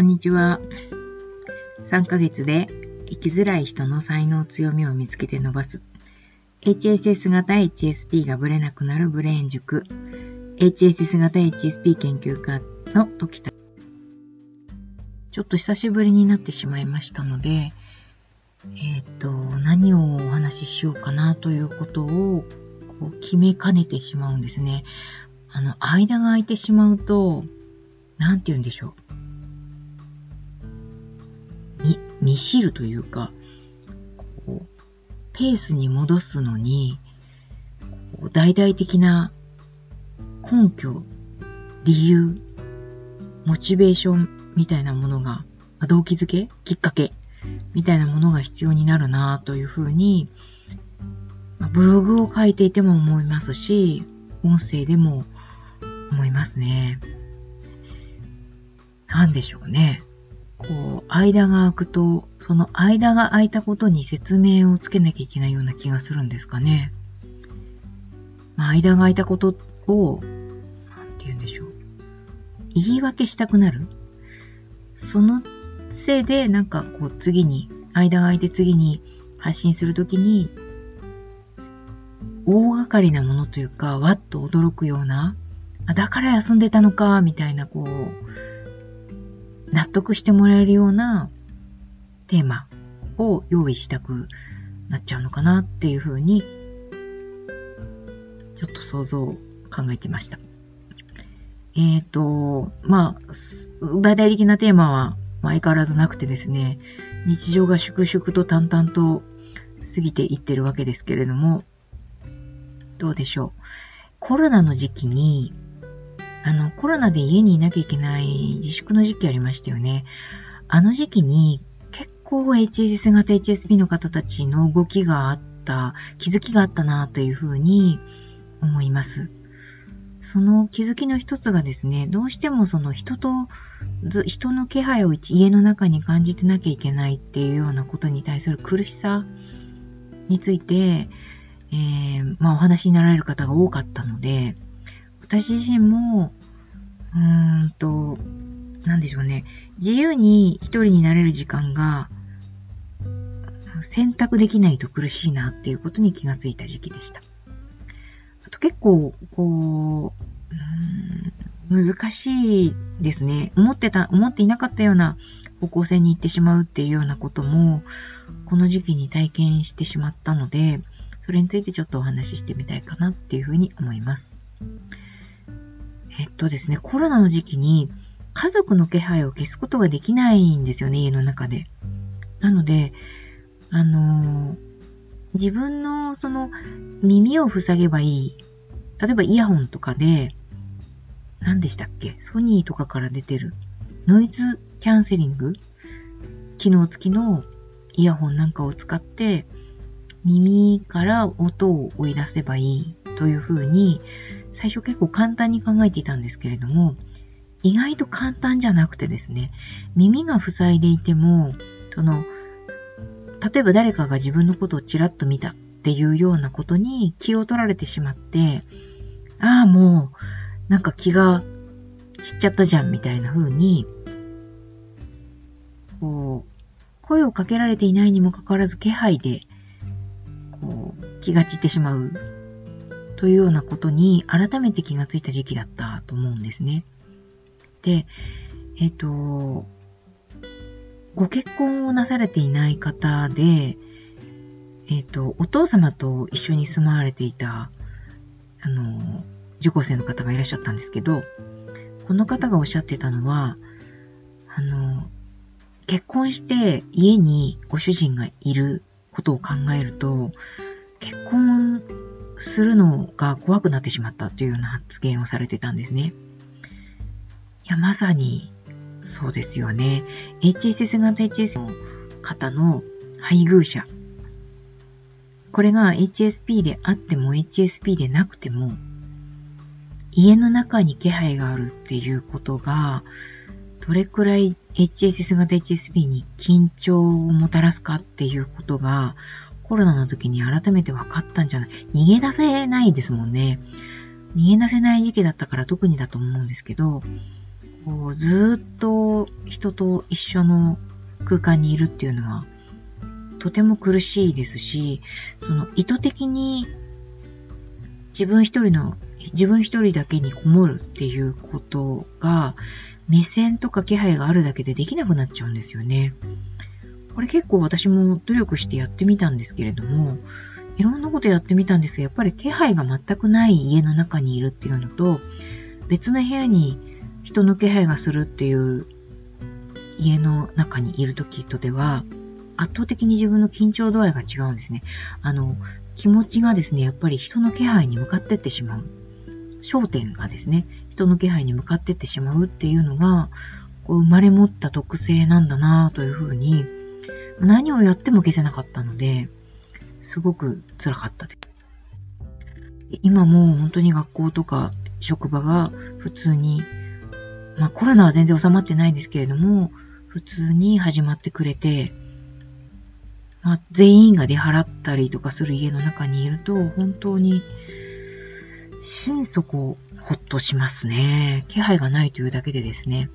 こんにちは。3ヶ月で生きづらい人の才能強みを見つけて伸ばす。HSS 型 HSP がブレなくなるブレーン塾。HSS 型 HSP 研究家の時田。ちょっと久しぶりになってしまいましたので、えっ、と、何をお話ししようかなということをこう決めかねてしまうんですね。あの、間が空いてしまうと、なんて言うんでしょう。見知るというか、こう、ペースに戻すのに、大々的な根拠、理由、モチベーションみたいなものが、動機づけきっかけみたいなものが必要になるなというふうに、ブログを書いていても思いますし、音声でも思いますね。なんでしょうね。こう、間が空くと、その間が空いたことに説明をつけなきゃいけないような気がするんですかね。まあ、間が空いたことを、なんて言うんでしょう。言い訳したくなるそのせいで、なんかこう次に、間が空いて次に発信するときに、大掛かりなものというか、わっと驚くような、あだから休んでたのか、みたいな、こう、納得してもらえるようなテーマを用意したくなっちゃうのかなっていうふうに、ちょっと想像を考えてました。えっ、ー、と、まあ、大々的なテーマは相変わらずなくてですね、日常が粛々と淡々と過ぎていってるわけですけれども、どうでしょう？コロナの時期に、あの、コロナで家にいなきゃいけない自粛の時期ありましたよね。あの時期に結構 HSS 型 HSP の方たちの動きがあった、気づきがあったなというふうに思います。その気づきの一つがですね、どうしてもその人と、人の気配を家の中に感じてなきゃいけないっていうようなことに対する苦しさについて、えー、まあお話になられる方が多かったので、私自身も、うーんと、なんでしょうね、自由に一人になれる時間が選択できないと苦しいなっていうことに気がついた時期でした。あと結構、こう、う難しいですね。思ってた、思っていなかったような方向性に行ってしまうっていうようなことも、この時期に体験してしまったので、それについてちょっとお話ししてみたいかなっていうふうに思います。えっとですね、コロナの時期に家族の気配を消すことができないんですよね、家の中で。なので、あのー自分のその耳を塞げばいい。例えばイヤホンとかで、何でしたっけ？ソニーとかから出てるノイズキャンセリング？機能付きのイヤホンなんかを使って耳から音を追い出せばいいというふうに最初結構簡単に考えていたんですけれども意外と簡単じゃなくてですね耳が塞いでいてもその例えば誰かが自分のことをちらっと見たっていうようなことに気を取られてしまって、ああ、もう、なんか気が散っちゃったじゃん、みたいな風に、こう、声をかけられていないにもかかわらず気配で、こう、気が散ってしまう、というようなことに改めて気がついた時期だったと思うんですね。で、えっ、と、ご結婚をなされていない方で、えっ、ー、と、お父様と一緒に住まわれていた、あの、受講生の方がいらっしゃったんですけど、この方がおっしゃってたのは、あの、結婚して家にご主人がいることを考えると、結婚するのが怖くなってしまったというような発言をされてたんですね。いや、まさにそうですよね。HSS 型 HS の方の配偶者。これが HSP であっても HSP でなくても、家の中に気配があるっていうことが、どれくらい HSS 型 HSP に緊張をもたらすかっていうことが、コロナの時に改めて分かったんじゃない逃げ出せないですもんね。逃げ出せない時期だったから特にだと思うんですけど、こうずっと人と一緒の空間にいるっていうのは、とても苦しいですし、その意図的に自分一人の、自分一人だけにこもるっていうことが、目線とか気配があるだけでできなくなっちゃうんですよね。これ結構私も努力してやってみたんですけれども、いろんなことやってみたんですが、やっぱり気配が全くない家の中にいるっていうのと、別の部屋に人の気配がするっていう家の中にいる時とでは、圧倒的に自分の緊張度合いが違うんですね。あの、気持ちがですね、やっぱり人の気配に向かってってしまう。焦点がですね、人の気配に向かってってしまうっていうのが、こう生まれ持った特性なんだなというふうに、何をやっても消せなかったので、すごく辛かったです。今もう本当に学校とか職場が普通に、まあコロナは全然収まってないんですけれども、普通に始まってくれて、まあ、全員が出払ったりとかする家の中にいると、本当に、心底ほっとしますね。気配がないというだけでですね。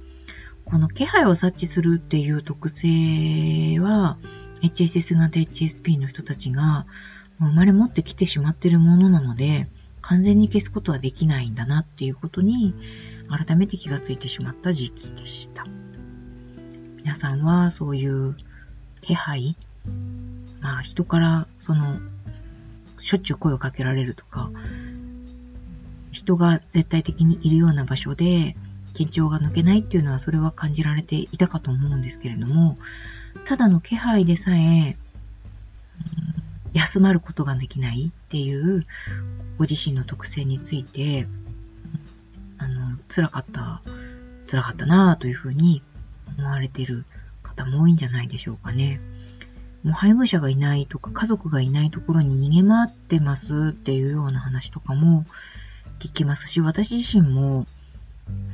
この気配を察知するっていう特性は、HSS 型 HSP の人たちが生まれ持ってきてしまってるものなので、完全に消すことはできないんだなっていうことに、改めて気がついてしまった時期でした。皆さんはそういう気配まあ人からその、しょっちゅう声をかけられるとか、人が絶対的にいるような場所で緊張が抜けないっていうのはそれは感じられていたかと思うんですけれども、ただの気配でさえ、休まることができないっていうご自身の特性について、あの、辛かった、辛かったなぁというふうに思われている方も多いんじゃないでしょうかね。もう配偶者がいないとか家族がいないところに逃げ回ってますっていうような話とかも聞きますし、私自身も、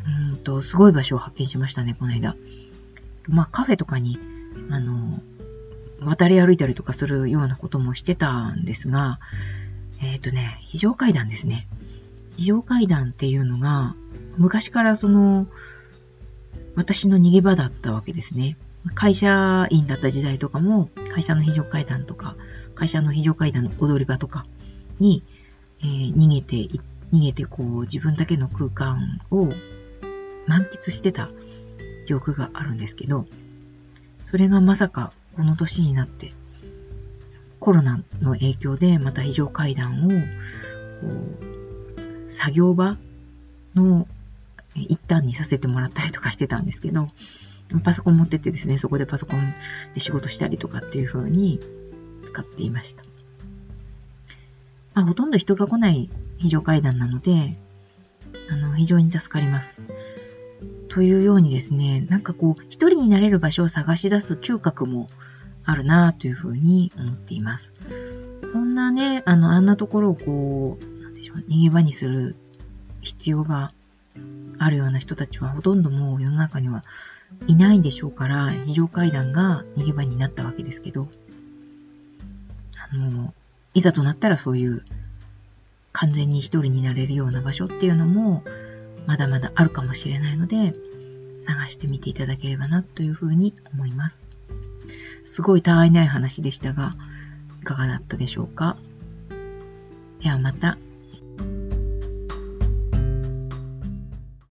うと、すごい場所を発見しましたね、この間。まあカフェとかに、あの、渡り歩いたりとかするようなこともしてたんですが、えっ、ー、とね、非常階段ですね。非常階段っていうのが、昔からその、私の逃げ場だったわけですね。会社員だった時代とかも、会社の非常階段とか、会社の非常階段の踊り場とかに、えー、逃げて、逃げてこう自分だけの空間を満喫してた記憶があるんですけど、それがまさかこの年になってコロナの影響でまた非常階段を作業場の一端にさせてもらったりとかしてたんですけど、パソコン持ってってですね、そこでパソコンで仕事したりとかっていう風に使っていました。まあ、ほとんど人が来ない非常階段なので、あの、非常に助かります。というようにですね、なんかこう、一人になれる場所を探し出す嗅覚もあるなというふうに思っています。こんなね、あの、あんなところをこう、なんでしょう、逃げ場にする必要があるような人たちはほとんどもう世の中にはいないんでしょうから、非常階段が逃げ場になったわけですけど、あの、いざとなったらそういう完全に一人になれるような場所っていうのも、まだまだあるかもしれないので、探してみていただければなというふうに思います。すごいたわいない話でしたが、いかがだったでしょうか？ではまた